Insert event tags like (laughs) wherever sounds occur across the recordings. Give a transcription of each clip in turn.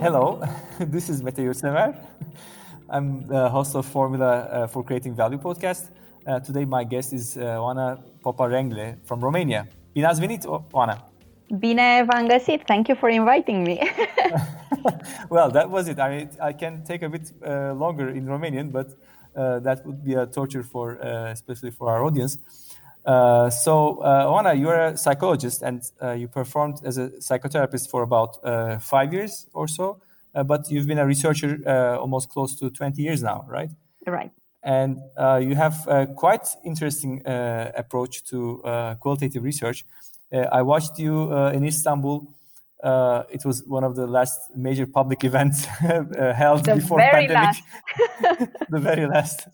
Hello, (laughs) this is Mete Yurtsever. (laughs) I'm the host of Formula uh, for Creating Value podcast. Uh, today, my guest is uh, Oana Poparengle from Romania. Bine ați venit, Oana! Bine v-am găsit. Thank you for inviting me. (laughs) well, that was it. I, I can take a bit uh, longer in Romanian, but uh, that would be a torture for, uh, especially for our audience. Uh, so, uh, Oana, you're a psychologist and uh, you performed as a psychotherapist for about uh, five years or so, uh, but you've been a researcher almost close to 20 years now, right? Right. And you have a quite interesting approach to qualitative research. I watched you in Istanbul. it was one of the last major public (laughs) events held before the before pandemic. (laughs) the very last.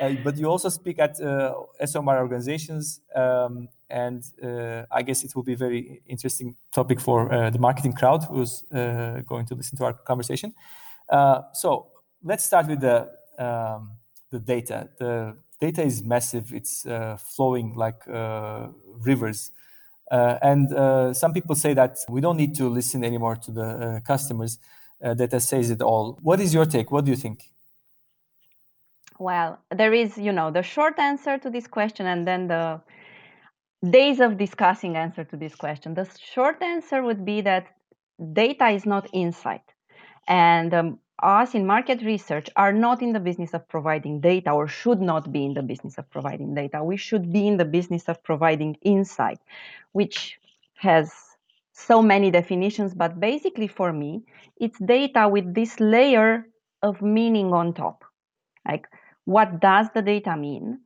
Uh, but you also speak at uh, ESOMAR organizations, um, and uh, I guess it will be a very interesting topic for uh, the marketing crowd who's uh, going to listen to our conversation. Uh, so let's start with the um, the data. The data is massive; it's flowing like rivers. and some people say that we don't need to listen anymore to the customers. data says it all. What is your take? What do you think? Well, there is, you know, the short answer to this question and then the days of discussing answer to this question. The short answer would be that data is not insight. And um, us in market research are not in the business of providing data or should not be in the business of providing data. We should be in the business of providing insight, which has so many definitions, but basically for me, it's data with this layer of meaning on top. Like what does the data mean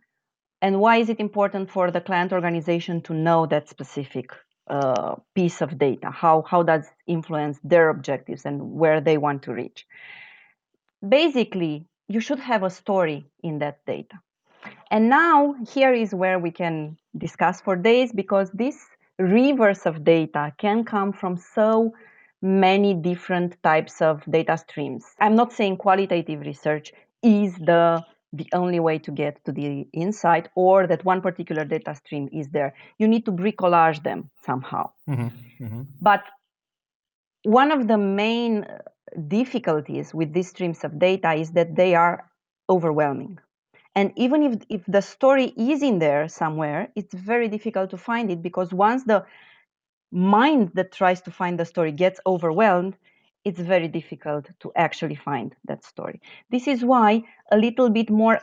and why is it important for the client organization to know that specific uh, piece of data? How how does it influence their objectives and where they want to reach? Basically you should have a story in that data. And now here is where we can discuss for days because this rivers of data can come from so many different types of data streams. I'm not saying qualitative research is the the only way to get to the insight or that one particular data stream is there. You need to bricolage them somehow. Mm-hmm. Mm-hmm. But one of the main difficulties with these streams of data is that they are overwhelming. And even if, if the story is in there somewhere, it's very difficult to find it because once the mind that tries to find the story gets overwhelmed, it's very difficult to actually find that story. This is why a little bit more,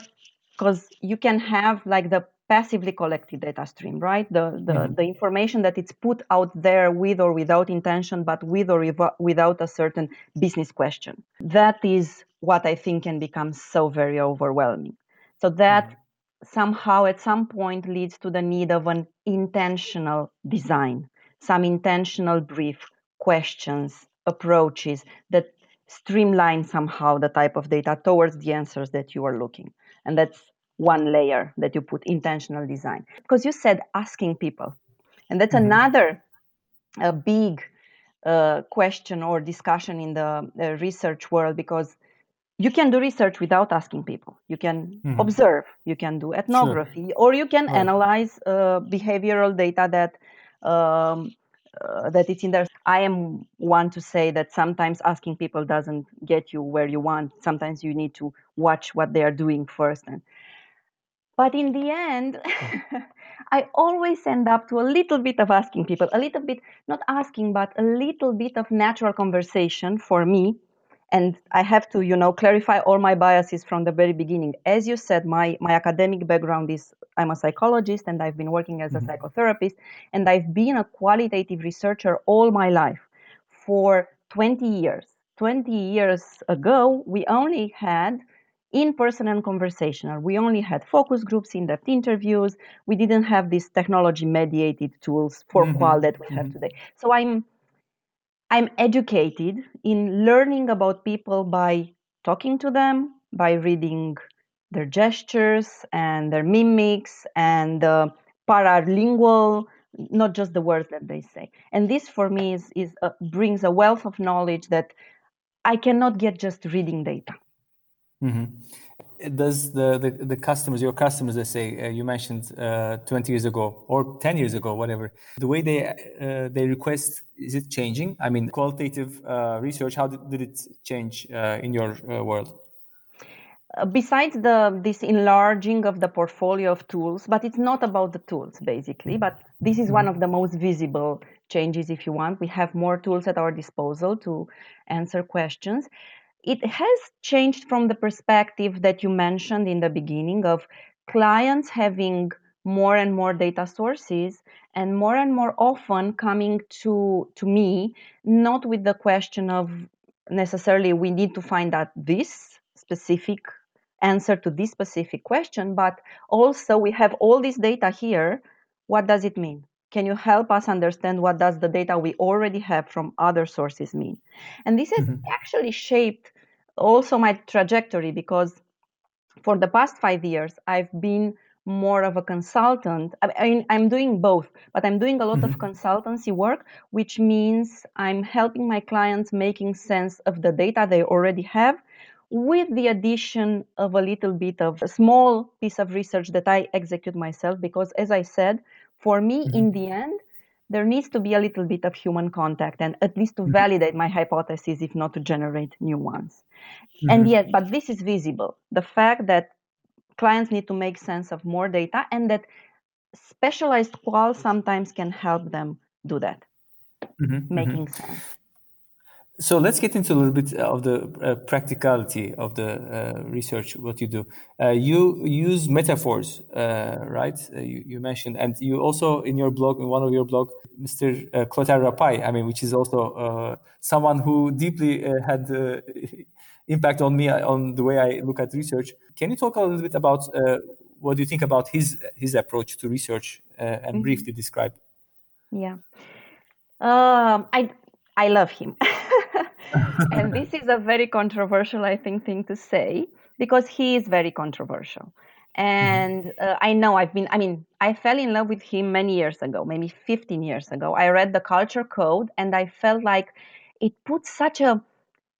because you can have like the passively collected data stream, right? The the, mm-hmm. the information that it's put out there with or without intention, but with or without a certain business question. That is what I think can become so very overwhelming. So that mm-hmm. somehow at some point leads to the need of an intentional design, some intentional brief, questions, approaches that streamline somehow the type of data towards the answers that you are looking. And that's one layer that you put intentional design. Because you said asking people. And that's mm-hmm. another a big uh, question or discussion in the uh, research world because you can do research without asking people. You can mm-hmm. observe, you can do ethnography, sure. or you can right. analyze uh, behavioral data that um, uh, that it's in there. I am one to say that sometimes asking people doesn't get you where you want. Sometimes you need to watch what they are doing first. And, but in the end, (laughs) I always end up to a little bit of asking people, a little bit, not asking, but a little bit of natural conversation for me and i have to you know clarify all my biases from the very beginning as you said my my academic background is i'm a psychologist and i've been working as a mm-hmm. psychotherapist and i've been a qualitative researcher all my life for 20 years 20 years ago we only had in person and conversational we only had focus groups in-depth interviews we didn't have these technology mediated tools for mm-hmm. qual that we mm-hmm. have today so i'm I'm educated in learning about people by talking to them, by reading their gestures and their mimics and paralingual, not just the words that they say. And this for me is, is uh, brings a wealth of knowledge that I cannot get just reading data. Mm-hmm. Does the, the, the customers, your customers, let's say uh, you mentioned uh, 20 years ago or 10 years ago, whatever, the way they uh, they request is it changing? I mean, qualitative uh, research, how did, did it change uh, in your uh, world? Besides the this enlarging of the portfolio of tools, but it's not about the tools basically. But this is one of the most visible changes, if you want. We have more tools at our disposal to answer questions it has changed from the perspective that you mentioned in the beginning of clients having more and more data sources and more and more often coming to to me not with the question of necessarily we need to find out this specific answer to this specific question but also we have all this data here. What does it mean? Can you help us understand what does the data we already have from other sources mean? And this has mm-hmm. actually shaped also my trajectory because for the past five years i've been more of a consultant i mean i'm doing both but i'm doing a lot mm-hmm. of consultancy work which means i'm helping my clients making sense of the data they already have with the addition of a little bit of a small piece of research that i execute myself because as i said for me mm-hmm. in the end there needs to be a little bit of human contact and at least to mm-hmm. validate my hypotheses if not to generate new ones mm-hmm. and yet but this is visible the fact that clients need to make sense of more data and that specialized qual sometimes can help them do that mm-hmm. making mm-hmm. sense so let's get into a little bit of the uh, practicality of the uh, research, what you do. Uh, you use metaphors, uh, right? Uh, you, you, mentioned, and you also in your blog, in one of your blog, Mr. Uh, Clotaire Rapaille, I mean, which is also someone who deeply had (laughs) impact on me on the way I look at research. Can you talk a little bit about what do you think about his his approach to research and mm-hmm. briefly describe? Yeah, um, I I love him. (laughs) and this is a very controversial, I think, thing to say because he is very controversial. And uh, I know I've been, I mean, I fell in love with him many years ago, maybe 15 years ago. I read the Culture Code and I felt like it puts such a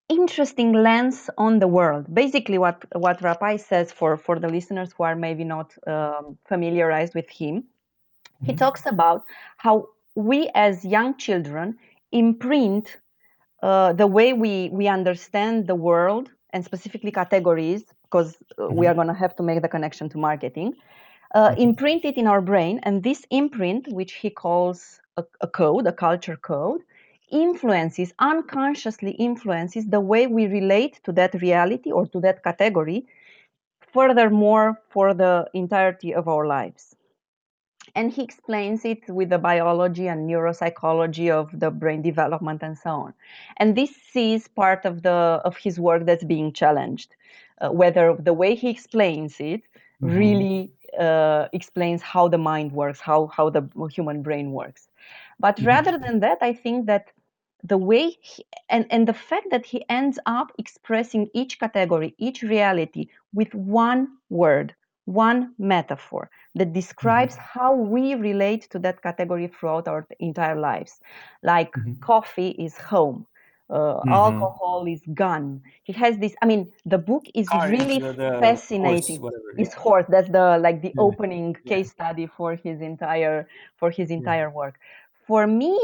interesting lens on the world. Basically, what, what Rapaille says for, for the listeners who are maybe not um, familiarized with him, mm-hmm. he talks about how we as young children imprint uh, the way we we understand the world and specifically categories because mm-hmm. we are going to have to make the connection to marketing uh, mm-hmm. imprint it in our brain and this imprint which he calls a, a code a culture code influences unconsciously influences the way we relate to that reality or to that category furthermore for the entirety of our lives and he explains it with the biology and neuropsychology of the brain development and so on and this is part of the of his work that's being challenged uh, whether the way he explains it mm-hmm. really uh, explains how the mind works how how the human brain works but mm-hmm. rather than that i think that the way he, and and the fact that he ends up expressing each category each reality with one word one metaphor that describes mm-hmm. how we relate to that category throughout our entire lives. Like mm-hmm. coffee is home, uh, mm-hmm. alcohol is gun. He has this. I mean, the book is really the, the fascinating. Horse, it's yeah. horse. That's the like the yeah. opening yeah. case study for his entire for his entire work. For me,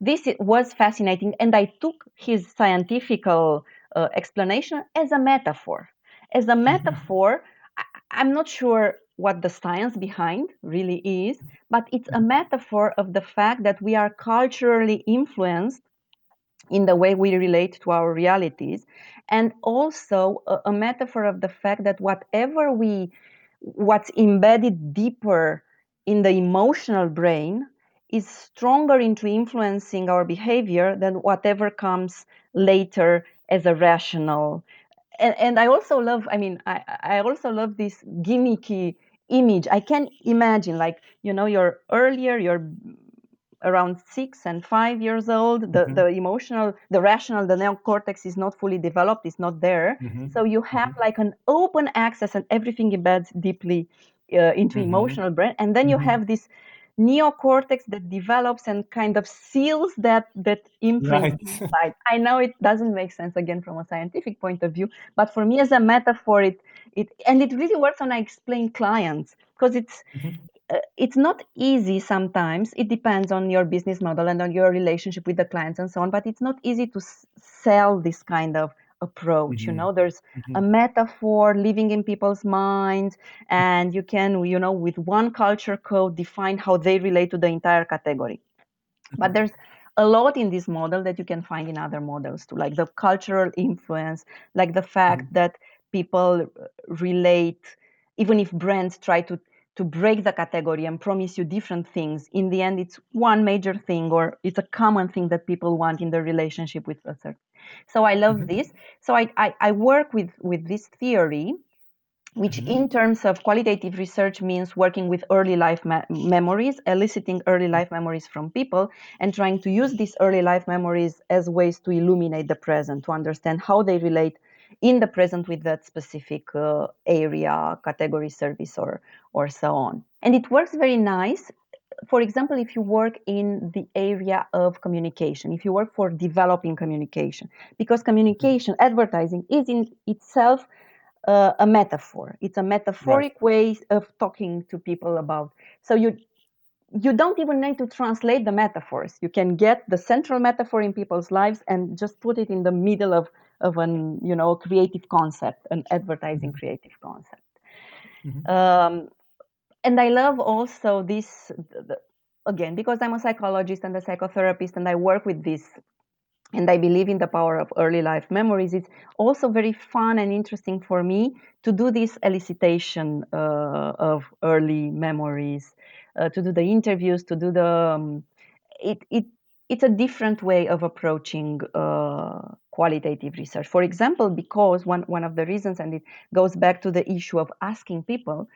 this was fascinating, and I took his scientific uh, explanation as a metaphor. As a mm-hmm. metaphor I'm not sure what the science behind really is, but it's a metaphor of the fact that we are culturally influenced in the way we relate to our realities, and also a, a metaphor of the fact that whatever we, what's embedded deeper in the emotional brain is stronger into influencing our behavior than whatever comes later as a rational and, and I also love, I mean, I, I also love this gimmicky image. I can imagine, like, you know, you're earlier, you're around six and five years old. The, mm-hmm. the emotional, the rational, the neocortex is not fully developed, it's not there. Mm-hmm. So you have mm-hmm. like an open access and everything embeds deeply uh, into mm-hmm. emotional brain. And then you mm-hmm. have this neocortex that develops and kind of seals that that imprint Right. inside. I know it doesn't make sense again from a scientific point of view, but for me as a metaphor, it it and it really works when I explain clients because it's Mhm. uh, it's not easy sometimes. It depends on your business model and on your relationship with the clients and so on. But it's not easy to s- sell this kind of approach. You Mhm. know, there's Mhm. a metaphor living in people's minds, and you can, you know, with one culture code define how they relate to the entire category. But Mhm. there's a lot in this model that you can find in other models too, like the cultural influence, like the fact Mhm. that people relate, even if brands try to to break the category and promise you different things. In the end, it's one major thing, or it's a common thing that people want in their relationship with certain. So I love Mhm. this. So I, I, I work with with this theory which Mhm. in terms of qualitative research means working with early life me- memories, eliciting early life memories from people, and trying to use these early life memories as ways to illuminate the present, to understand how they relate in the present with that specific uh, area, category, service, or or so on. And it works very nice. For example, if you work in the area of communication, if you work for developing communication, because communication, advertising is in itself uh, a metaphor. It's a Right. metaphoric way of talking to people about. So you you don't even need to translate the metaphors. You can get the central metaphor in people's lives and just put it in the middle of of an you know creative concept, an advertising Mhm. creative concept. Mhm. Um, and I love also this the, again because I'm a psychologist and a psychotherapist, and I work with this and I believe in the power of early life memories. It's also very fun and interesting for me to do this elicitation uh, of early memories, uh, to do the interviews, to do the um, it it it's a different way of approaching uh, qualitative research. For example, because one one of the reasons, and it goes back to the issue of asking people,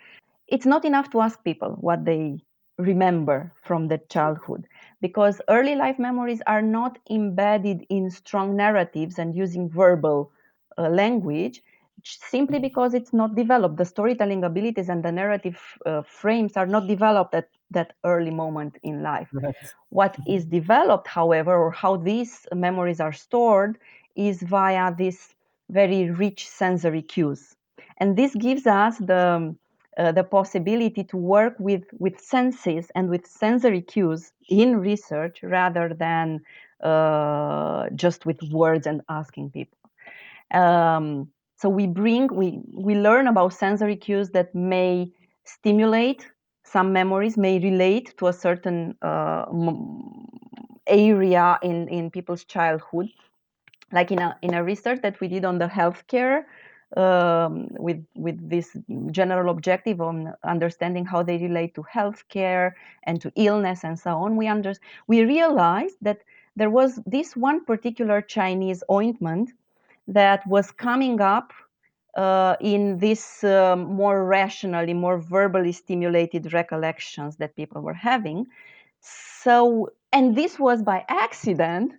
it's not enough to ask people what they remember from their childhood because early life memories are not embedded in strong narratives and using verbal uh, language simply because it's not developed the storytelling abilities and the narrative uh, frames are not developed at that early moment in life Right. what Mhm. developed however or how these memories are stored is via this very rich sensory cues and this gives us the uh, the possibility to work with, with senses and with sensory cues in research rather than uh, just with words and asking people. Um, so we bring, we, we learn about sensory cues that may stimulate some memories, may relate to a certain uh, area in, in people's childhood. Like in a, in a research that we did on the healthcare um, with with this general objective on understanding how they relate to healthcare and to illness and so on, we under, we realized that there was this one particular Chinese ointment that was coming up uh, in this um, more rationally, more verbally stimulated recollections that people were having. So, and this was by accident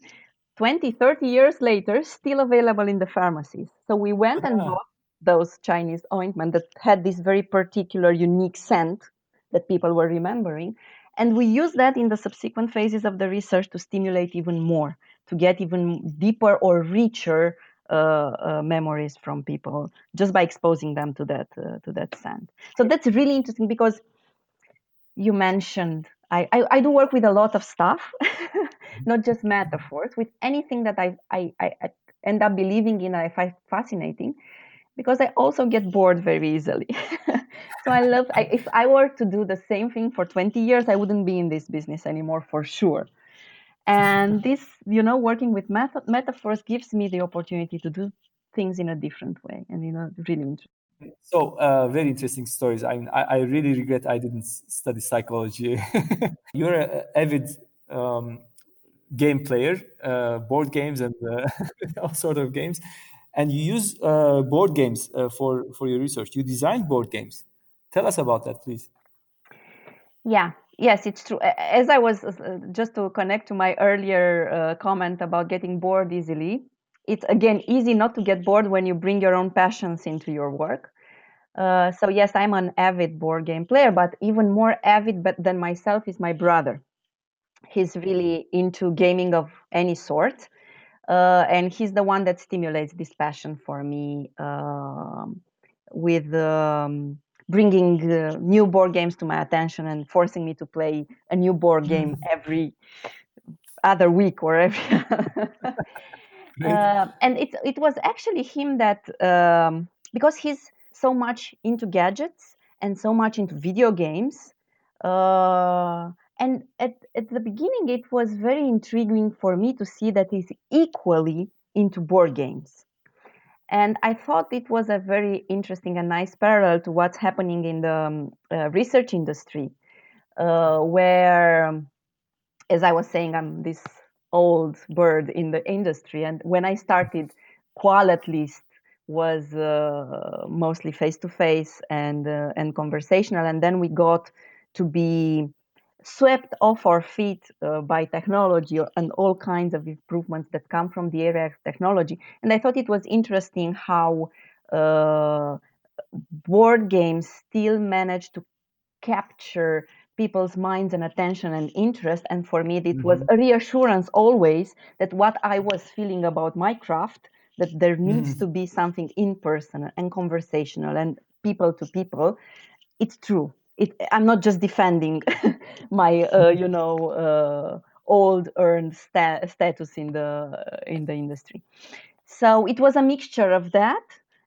20, 30 years later, still available in the pharmacies. So we went and Ah. bought those Chinese ointment that had this very particular, unique scent that people were remembering. And we used that in the subsequent phases of the research to stimulate even more, to get even deeper or richer uh, uh, memories from people just by exposing them to that uh, to that scent. So that's really interesting because you mentioned I, I, I do work with a lot of stuff, (laughs) not just mm-hmm. metaphors, with anything that I, I, I end up believing in I find fascinating because I also get bored very easily. (laughs) so I love, I, if I were to do the same thing for 20 years, I wouldn't be in this business anymore for sure. And mm-hmm. this, you know, working with meta- metaphors gives me the opportunity to do things in a different way and, you know, really interesting. So uh, very interesting stories. I, I I really regret I didn't study psychology. (laughs) You're an avid um, game player, uh, board games and uh, (laughs) all sort of games, and you use uh, board games uh, for for your research. You design board games. Tell us about that, please. Yeah, yes, it's true. As I was uh, just to connect to my earlier uh, comment about getting bored easily, it's again easy not to get bored when you bring your own passions into your work. Uh, so yes, I'm an avid board game player, but even more avid but than myself is my brother. He's really into gaming of any sort, uh, and he's the one that stimulates this passion for me uh, with um, bringing uh, new board games to my attention and forcing me to play a new board game (laughs) every other week or every. (laughs) (laughs) uh, and it it was actually him that um, because he's so much into gadgets and so much into video games. Uh, and at, at the beginning, it was very intriguing for me to see that he's equally into board games. And I thought it was a very interesting and nice parallel to what's happening in the um, uh, research industry, uh, where, as I was saying, I'm this old bird in the industry. And when I started, qual at least was uh, mostly face to face and uh, and conversational, and then we got to be swept off our feet uh, by technology and all kinds of improvements that come from the area of technology. And I thought it was interesting how uh, board games still manage to capture people's minds and attention and interest. And for me, it mm-hmm. was a reassurance always that what I was feeling about my craft, that there needs mm-hmm. to be something in person and conversational and people to people, it's true it, I'm not just defending (laughs) my, uh, you know, uh, old earned sta- status in the in the industry. So it was a mixture of that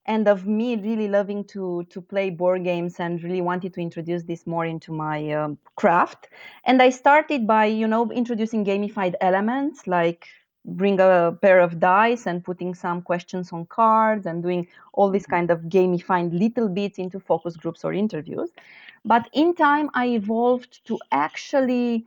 and of me really loving to to play board games and really wanted to introduce this more into my um, craft. And I started by, you know, introducing gamified elements like bring a pair of dice and putting some questions on cards and doing all this kind of gamifying little bits into focus groups or interviews. But in time, I evolved to actually,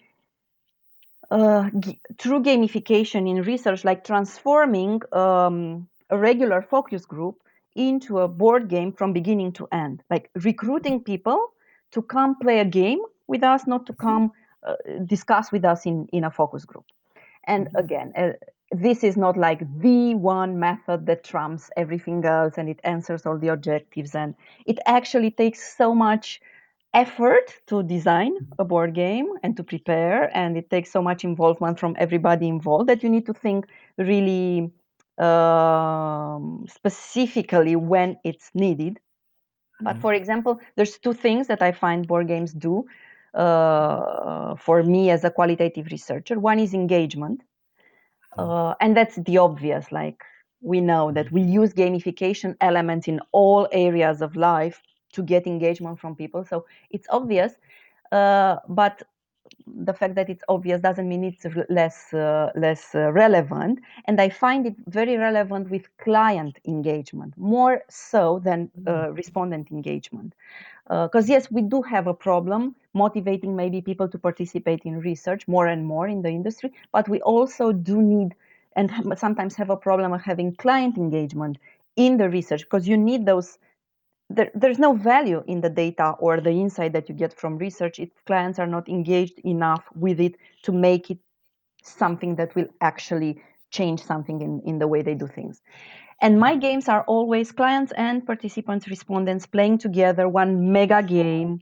uh, g- through gamification in research, like transforming um, a regular focus group into a board game from beginning to end, like recruiting people to come play a game with us, not to come uh, discuss with us in, in a focus group. And mm-hmm. again, uh, this is not like the one method that trumps everything else and it answers all the objectives. And it actually takes so much effort to design a board game and to prepare and it takes so much involvement from everybody involved that you need to think really um, specifically when it's needed but mm-hmm. for example there's two things that i find board games do uh, for me as a qualitative researcher one is engagement mm-hmm. uh, and that's the obvious like we know that we use gamification elements in all areas of life to get engagement from people. So it's obvious, uh, but the fact that it's obvious doesn't mean it's less uh, less uh, relevant. And I find it very relevant with client engagement more so than uh, mm-hmm. respondent engagement. Because uh, yes, we do have a problem motivating maybe people to participate in research more and more in the industry, but we also do need and sometimes have a problem of having client engagement in the research because you need those there, there's no value in the data or the insight that you get from research if clients are not engaged enough with it to make it something that will actually change something in, in the way they do things. And my games are always clients and participants, respondents playing together one mega game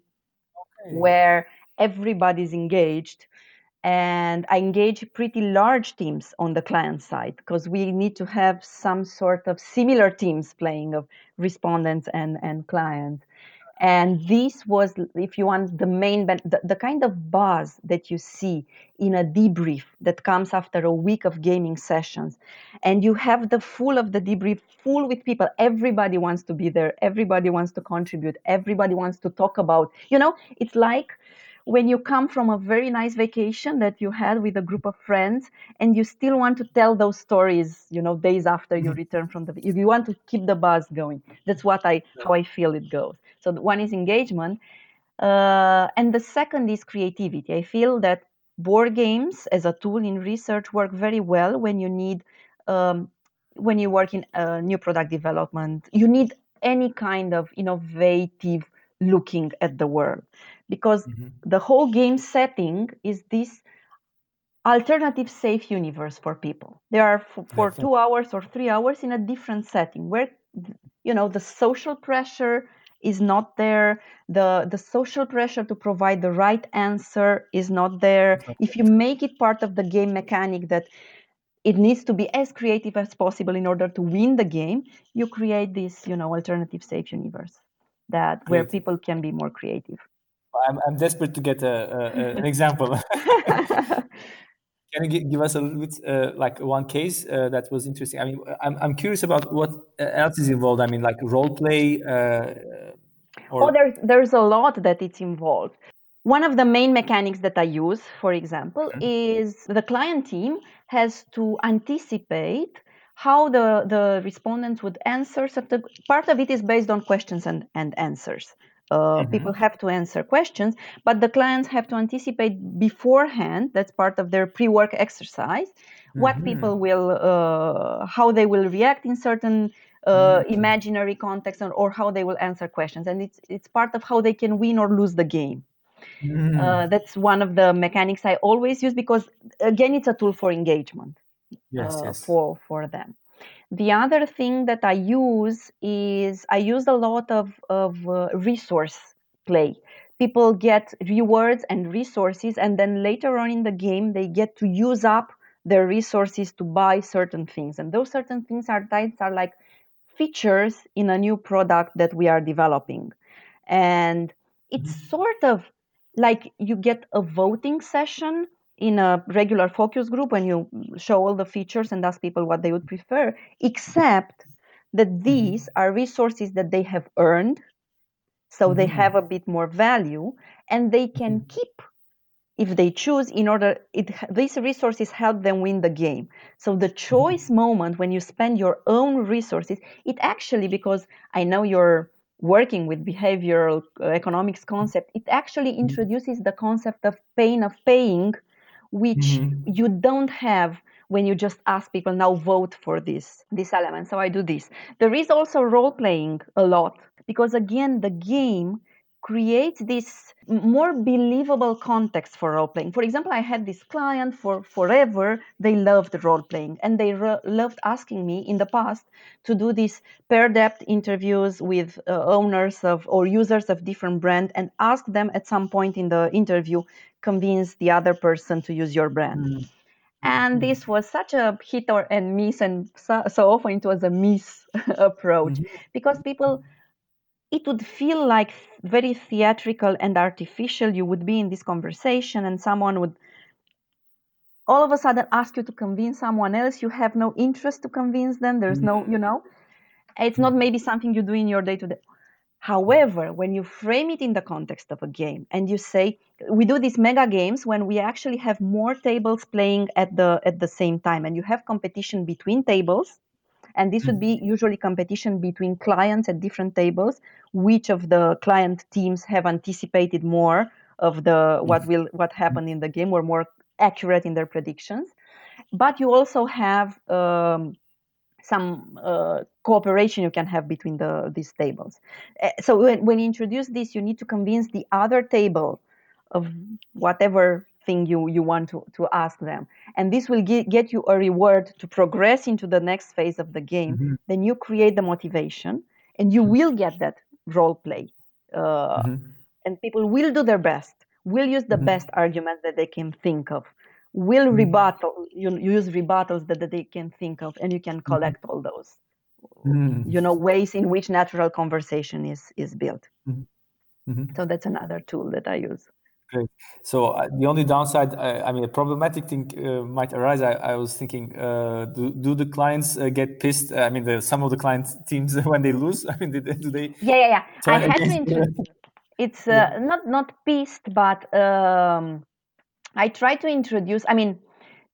where everybody's engaged and I engage pretty large teams on the client side because we need to have some sort of similar teams playing of respondents and, and clients. And this was, if you want, the main, the, the kind of buzz that you see in a debrief that comes after a week of gaming sessions. And you have the full of the debrief full with people. Everybody wants to be there. Everybody wants to contribute. Everybody wants to talk about, you know, it's like, when you come from a very nice vacation that you had with a group of friends and you still want to tell those stories you know days after you mm-hmm. return from the you want to keep the buzz going. That's what i how i feel it goes. So one is engagement uh, and the second is creativity. I feel that board games as a tool in research work very well when you need um, when you work in uh, new product development. You need any kind of innovative looking at the world because mm-hmm. the whole game setting is this alternative safe universe for people. They are f- for two hours or three hours in a different setting where you know the social pressure is not there. The the social pressure to provide the right answer is not there. If you make it part of the game mechanic that it needs to be as creative as possible in order to win the game you create this you know alternative safe universe that where people can be more creative i'm, I'm desperate to get a, a, an (laughs) example (laughs) (laughs) Can you give us a little bit uh, like one case uh, that was interesting? I mean, I'm, I'm curious about what else is involved. I mean, like role play. Uh, or... Oh, there's there's a lot that it's involved. One of the main mechanics that I use, for example, mm-hmm. is the client team has to anticipate how the, the respondents would answer. So the, part of it is based on questions and, and answers. Uh, mm-hmm. People have to answer questions, but the clients have to anticipate beforehand. That's part of their pre-work exercise. Mm-hmm. What people will, uh, how they will react in certain uh, mm-hmm. imaginary context, or, or, how they will answer questions, and it's it's part of how they can win or lose the game. Uh, that's one of the mechanics I always use because again, it's a tool for engagement. Yes, uh, yes. For for them. The other thing that I use is I use a lot of, of uh, resource play. People get rewards and resources, and then later on in the game, they get to use up their resources to buy certain things. And those certain things are types are like features in a new product that we are developing. And it's mm-hmm. sort of like you get a voting session in a regular focus group when you show all the features and ask people what they would prefer, except that mm-hmm. these are resources that they have earned, so mm-hmm. they have a bit more value, and they can mm-hmm. keep if they choose in order it these resources help them win the game so the mm-hmm. choice moment when you spend your own resources it actually because i know you're working with behavioral uh, economics concept it actually mm-hmm. introduces the concept of pain of paying which mm-hmm. you don't have when you just ask people now vote for this this element so i do this there is also role playing a lot because again the game creates this more believable context for role playing. For example, I had this client for forever. They loved role playing and they re- loved asking me in the past to do these pair depth interviews with uh, owners of or users of different brand and ask them at some point in the interview convince the other person to use your brand. Mm-hmm. And this was such a hit or and miss, and so, so often it was a miss (laughs) approach mm-hmm. because people it would feel like very theatrical and artificial. You would be in this conversation, and someone would all of a sudden ask you to convince someone else. You have no interest to convince them. There's no, you know, it's not maybe something you do in your day to day. However, when you frame it in the context of a game and you say, we do these mega games when we actually have more tables playing at the at the same time, and you have competition between tables and this would be mm-hmm. usually competition between clients at different tables which of the client teams have anticipated more of the what mm-hmm. will what happened in the game or more accurate in their predictions but you also have um, some uh, cooperation you can have between the these tables uh, so when, when you introduce this you need to convince the other table of whatever thing you, you want to, to ask them. And this will get, get you a reward to progress into the next phase of the game. Mm-hmm. Then you create the motivation and you will get that role play. Uh, mm-hmm. And people will do their best, will use the mm-hmm. best argument that they can think of, will mm-hmm. rebuttal, you use rebuttals that, that they can think of, and you can mm-hmm. collect all those. Mm-hmm. You know ways in which natural conversation is is built. So that's another tool that I use. Great. So uh, the only downside, uh, I mean, a problematic thing uh, might arise. I, I was thinking, uh, do, do the clients uh, get pissed? I mean, the, some of the client (laughs) teams (laughs) when they lose. I mean, do they? Do they yeah, yeah, yeah. I had to introduce. (laughs) It's uh, yeah. not not pissed, but um, I try to introduce. I mean,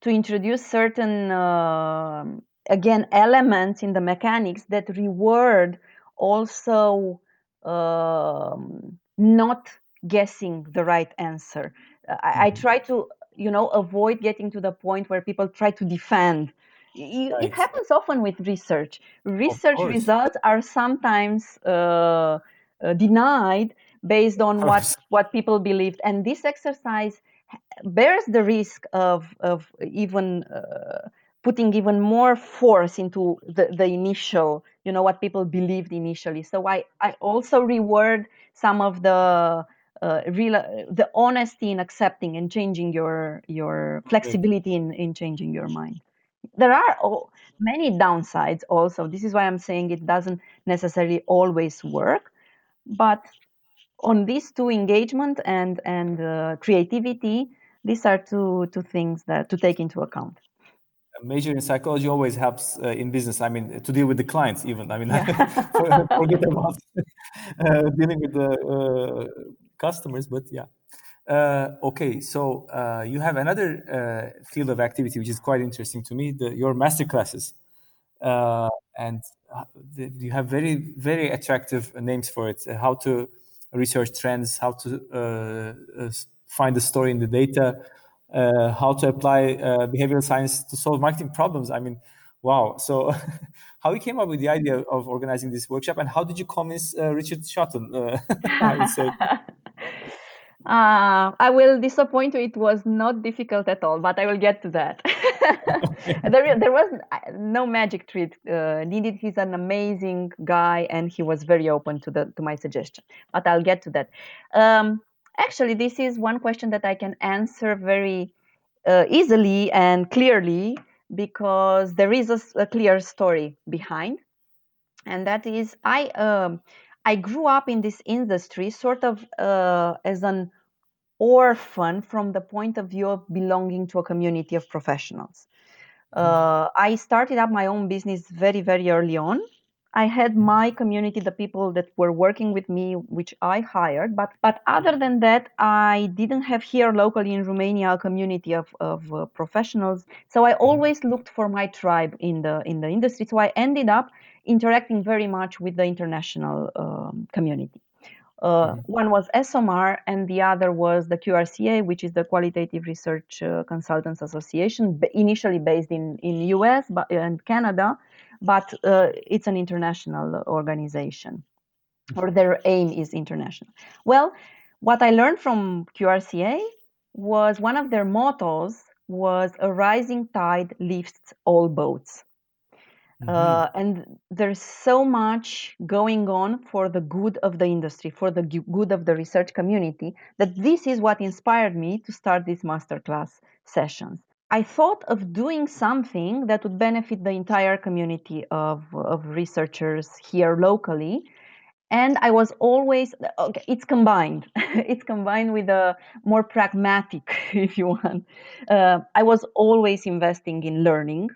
to introduce certain um, again elements in the mechanics that reward also um, not guessing the right answer. Uh, I, I, mm-hmm. try to, you know, avoid getting to the point where people try to defend. It, right. it happens often with research. Research results are sometimes uh, uh, denied based on what, what people believed. And this exercise bears the risk of, of even uh, putting even more force into the, the initial, you know, what people believed initially. So I, I also reward some of the uh, real the honesty in accepting and changing your your flexibility in, in changing your mind there are many downsides also this is why i'm saying it doesn't necessarily always work but on these two engagement and and uh, creativity these are two two things that to take into account major in psychology always helps uh, in business. I mean, to deal with the clients, even. I mean, yeah. (laughs) forget about uh, dealing with the uh, customers, but yeah. Uh, okay, so uh, you have another uh, field of activity which is quite interesting to me: the, your master classes, and the, you have very very attractive names for it. how to research trends, how to find the story in the data, uh, how to apply uh, behavioral science to solve marketing problems. I mean, wow. So, (laughs) how you came up with the idea of organizing this workshop, and how did you convince uh, Richard Shotton? (laughs) I would say. (laughs) Uh, I will disappoint you. It was not difficult at all, but I will get to that. (laughs) there, there was no magic trick uh, needed. He's an amazing guy, and he was very open to the to my suggestion. But I'll get to that. Um, actually, this is one question that I can answer very uh, easily and clearly because there is a, a, clear story behind, and that is I. Um, I grew up in this industry sort of uh, as an orphan from the point of view of belonging to a community of professionals. Mm-hmm. Uh, I started up my own business very, very early on. I had mm-hmm. my community, the people that were working with me, which I hired. But but other than that, I didn't have here locally in Romania a community of, of uh, professionals. So I mm-hmm. always looked for my tribe in the in the industry. So I ended up interacting very much with the international um, community. Uh, mm-hmm. One was ESOMAR, and the other was the QRCA, which is the Qualitative Research uh, Consultants Association, initially based in in US but, and Canada, but uh, it's an international organization, or their aim is international. Well, what I learned from QRCA was one of their mottos was a rising tide lifts all boats. Mm-hmm. Uh, and there's so much going on for the good of the industry, for the good of the research community, that this is what inspired me to start these masterclass sessions. I thought of doing something that would benefit the entire community of, of researchers here locally. And I was always, okay, it's combined. (laughs) it's combined with a more pragmatic, (laughs) if you want. Uh, I was always investing in learning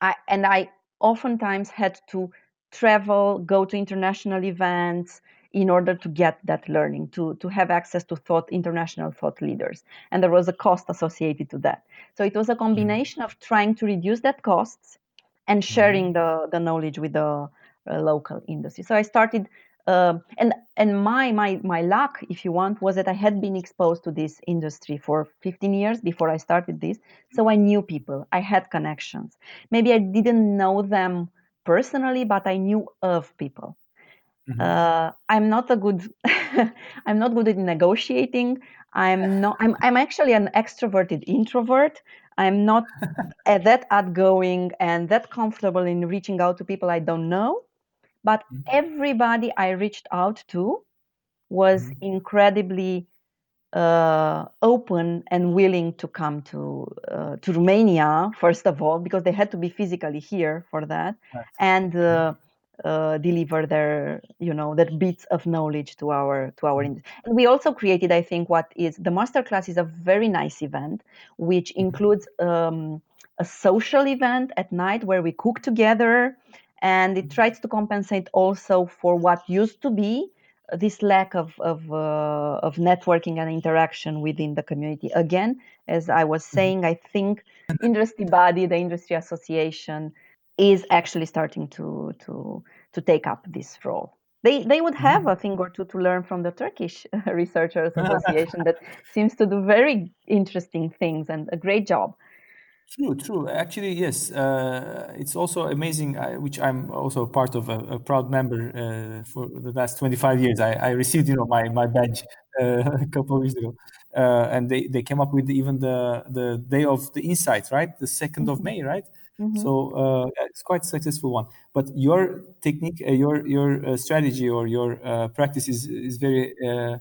I, and I oftentimes had to travel, go to international events in order to get that learning, to, to have access to thought, international thought leaders. And there was a cost associated to that. So it was a combination of trying to reduce that costs and sharing mm-hmm. the, the knowledge with the uh, local industry. So I started um, and and my my my luck, if you want, was that I had been exposed to this industry for 15 years before I started this. So I knew people, I had connections. Maybe I didn't know them personally, but I knew of people. Mm-hmm. Uh, I'm not a good. (laughs) I'm not good at negotiating. I'm not. I'm. I'm actually an extroverted introvert. I'm not (laughs) that outgoing and that comfortable in reaching out to people I don't know. But mm-hmm. everybody I reached out to was mm-hmm. incredibly uh, open and willing to come to uh, to Romania first of all because they had to be physically here for that right. and uh, mm-hmm. uh, deliver their you know their bits of knowledge to our to our industry. And we also created, I think, what is the masterclass is a very nice event which includes um, a social event at night where we cook together and it tries to compensate also for what used to be this lack of of, uh, of networking and interaction within the community. Again, as I was mm-hmm. saying, I think industry body, the industry association, is actually starting to to to take up this role. They they would have mm-hmm. a thing or two to learn from the Turkish (laughs) Researchers (laughs) Association that seems to do very interesting things and a great job. True, true. Actually, yes. Uh, it's also amazing, uh, which I'm also part of a, a proud member uh, for the last 25 years. I, I, received, you know, my, my badge uh, (laughs) a couple of years ago, uh, and they, they came up with even the the day of the insight, right? The 2nd mm-hmm. of May, right? Mm-hmm. So uh, it's quite a successful one. But your technique, uh, your your uh, strategy or your uh, practice is is very uh,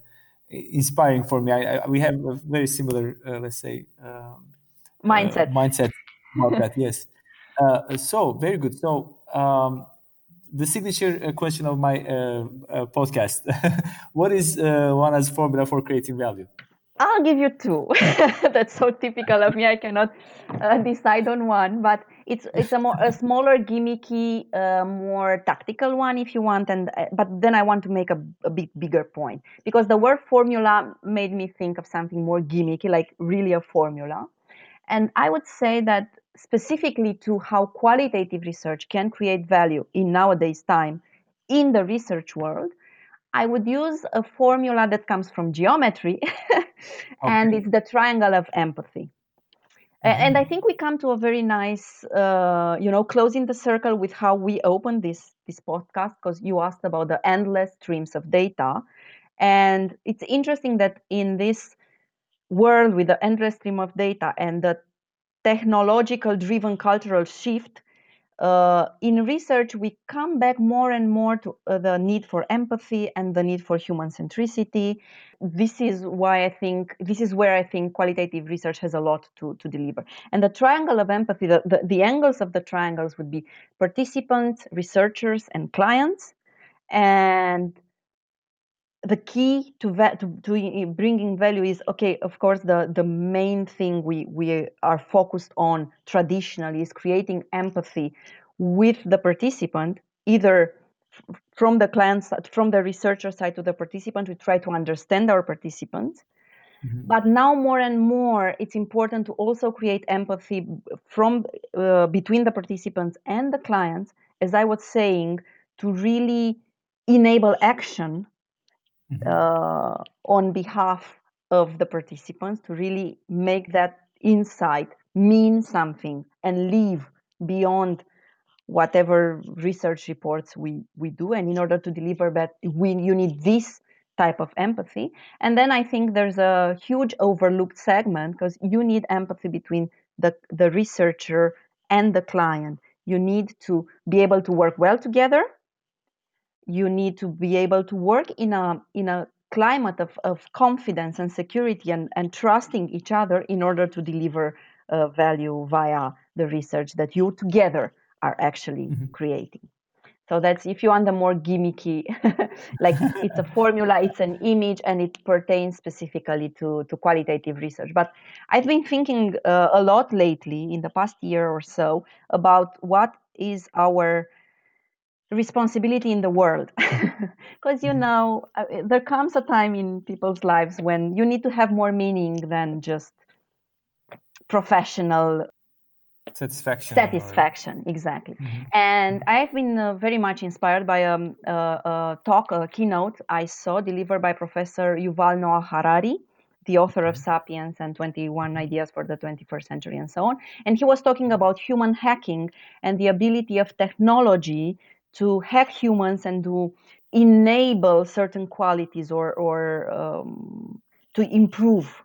inspiring for me. I, I, we have a very similar, uh, let's say, um, mindset. mindset about that. (laughs) Yes. so very good. So um, the signature question of my podcast: (laughs) What is Oana's formula for creating value? I'll give you two. (laughs) That's so typical of me. I cannot uh, decide on one, but it's it's a more a smaller, gimmicky, uh, more tactical one if you want. And uh, but then I want to make a, a bit bigger point because the word formula made me think of something more gimmicky, like really a formula. And I would say that specifically to how qualitative research can create value in nowadays time in the research world I would use a formula that comes from geometry, (laughs) okay. and it's the triangle of empathy. Mm-hmm. And I think we come to a very nice, uh, you know, closing the circle with how we open this this podcast because you asked about the endless streams of data, and it's interesting that in this world with the endless stream of data and the technological driven cultural shift uh, in research, we come back more and more to uh, the need for empathy and the need for human centricity. This is why I think this is where I think qualitative research has a lot to, to deliver. And the triangle of empathy, the, the, the angles of the triangles would be participants, researchers, and clients. And the key to, va- to, to bringing value is okay of course the, the main thing we, we are focused on traditionally is creating empathy with the participant either from the client side, from the researcher side to the participant we try to understand our participants mm-hmm. but now more and more it's important to also create empathy from uh, between the participants and the clients as i was saying to really enable action mm-hmm. uh, on behalf of the participants to really make that insight mean something and live beyond whatever research reports we, we do. And in order to deliver that, we, you need this type of empathy. And then I think there's a huge overlooked segment because you need empathy between the, the researcher and the client. You need to be able to work well together you need to be able to work in a in a climate of, of confidence and security and, and trusting each other in order to deliver uh, value via the research that you together are actually mm-hmm. creating so that's if you want the more gimmicky (laughs) like it's a (laughs) formula it's an image and it pertains specifically to, to qualitative research but i've been thinking uh, a lot lately in the past year or so about what is our responsibility in the world (laughs) because you mm-hmm. know uh, there comes a time in people's lives when you need to have more meaning than just professional satisfaction satisfaction or... exactly mm-hmm. and i've been uh, very much inspired by a, a, a, talk a keynote i saw delivered by professor yuval noah harari the author of mm-hmm. sapiens and 21 ideas for the 21st century and so on and he was talking about human hacking and the ability of technology to hack humans and to enable certain qualities or, or um, to improve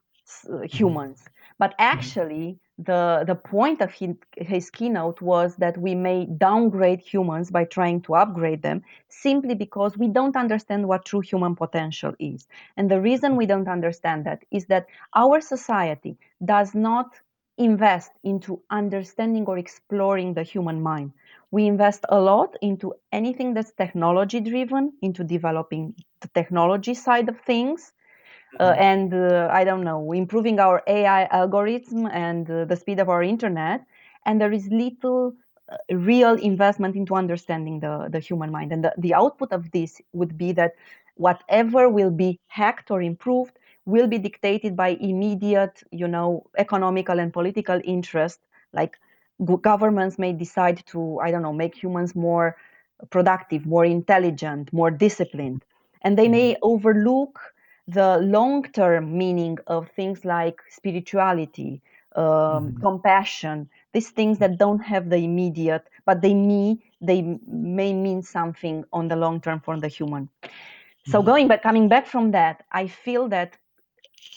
uh, humans. But actually, the, the point of his, his keynote was that we may downgrade humans by trying to upgrade them simply because we don't understand what true human potential is. And the reason we don't understand that is that our society does not invest into understanding or exploring the human mind we invest a lot into anything that's technology driven into developing the technology side of things. Uh, mm-hmm. and uh, i don't know improving our ai algorithm and uh, the speed of our internet. And there is little uh, real investment into understanding the, the human mind. And the, the output of this would be that whatever will be hacked or improved will be dictated by immediate you know economical and political interest like governments may decide to i don't know make humans more productive more intelligent more disciplined and they may mm-hmm. overlook the long term meaning of things like spirituality um, mm-hmm. compassion these things that don't have the immediate but they may they may mean something on the long term for the human So mm-hmm. going back, coming back from that, I feel that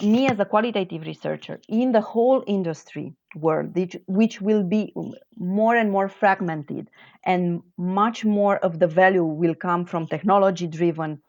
me as a qualitative researcher in the whole industry world, which will be more and more fragmented, and much more of the value will come from technology driven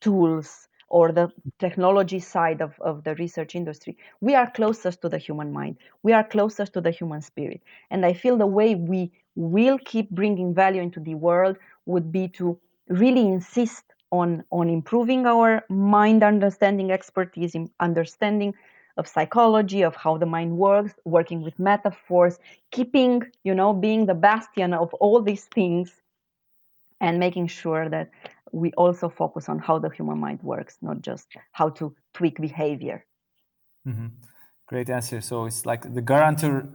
tools or the technology side of, of the research industry, we are closest to the human mind. We are closest to the human spirit. And I feel the way we will keep bringing value into the world would be to really insist on, on improving our mind understanding expertise, in understanding of psychology, of how the mind works, working with metaphors, keeping, you know, being the bastion of all these things and making sure that we also focus on how the human mind works, not just how to tweak behavior. Mm-hmm. Great answer. So it's like the guarantor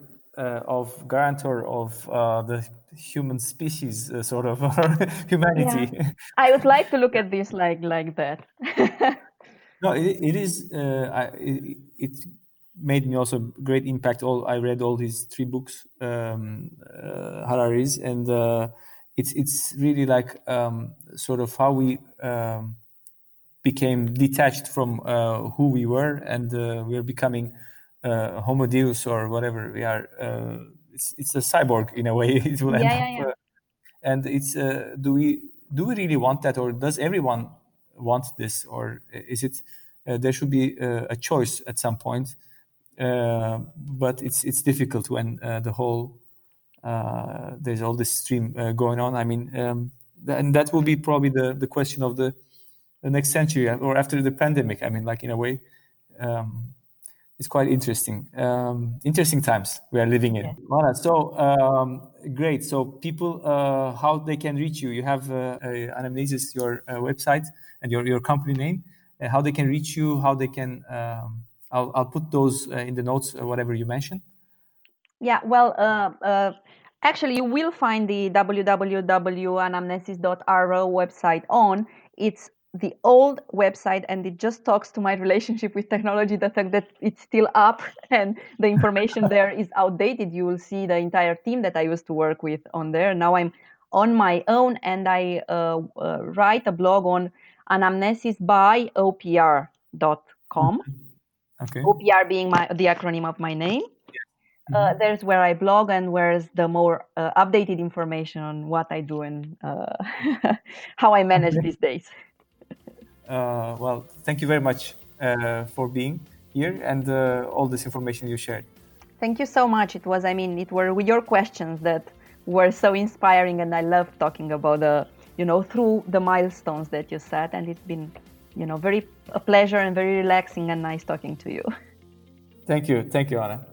of guarantor of uh, the human species, uh, sort of (laughs) humanity. Yeah. I would like to look at this like like that. (laughs) no, it, it is. Uh, I, it, it, made me also great impact. All I read all these three books, um, uh, Harari's, and uh, it's it's really like um, sort of how we um, became detached from uh, who we were, and uh, we are becoming uh, Homo Deus or whatever we are. Uh, it's it's a cyborg in a way. (laughs) it will yeah, yeah, yeah. Uh, and it's uh, do we do we really want that, or does everyone want this, or is it there should be a choice at some point? but it's it's difficult when the whole uh, there's all this stream uh, going on. I mean, um, and that will be probably the, the question of the, the next century or after the pandemic. I mean, like in a way, um, it's quite interesting. Um, interesting times we are living in. Yeah. So um, great. So people, uh, how they can reach you? You have uh, Anamnesis, your uh, website and your, your company name. Uh, how they can reach you? How they can? Um, I'll, I'll put those uh, in the notes, whatever you mentioned. Yeah, well, uh, uh, actually, you will find the www.anamnesis.ro website on. It's the old website and it just talks to my (laughs) relationship with technology the fact that it's still up (laughs) and the information there is outdated. You will see the entire team that i used to work with on there. Now i'm on my own and i uh, uh, write a blog on anamnesis by opr.com okay. opr being my the acronym of my name. Uh, mm-hmm. there's where I blog and where's the more uh, updated information on what I do and uh, (laughs) how I manage these days. Uh, well, thank you very much uh, for being here and all this information you shared. Thank you so much. It was, I mean, it were with your questions that were so inspiring, and I love talking about the, you know, through the milestones that you set, and it's been, you know, very a pleasure and very relaxing and nice talking to you. Thank you, thank you, Oana.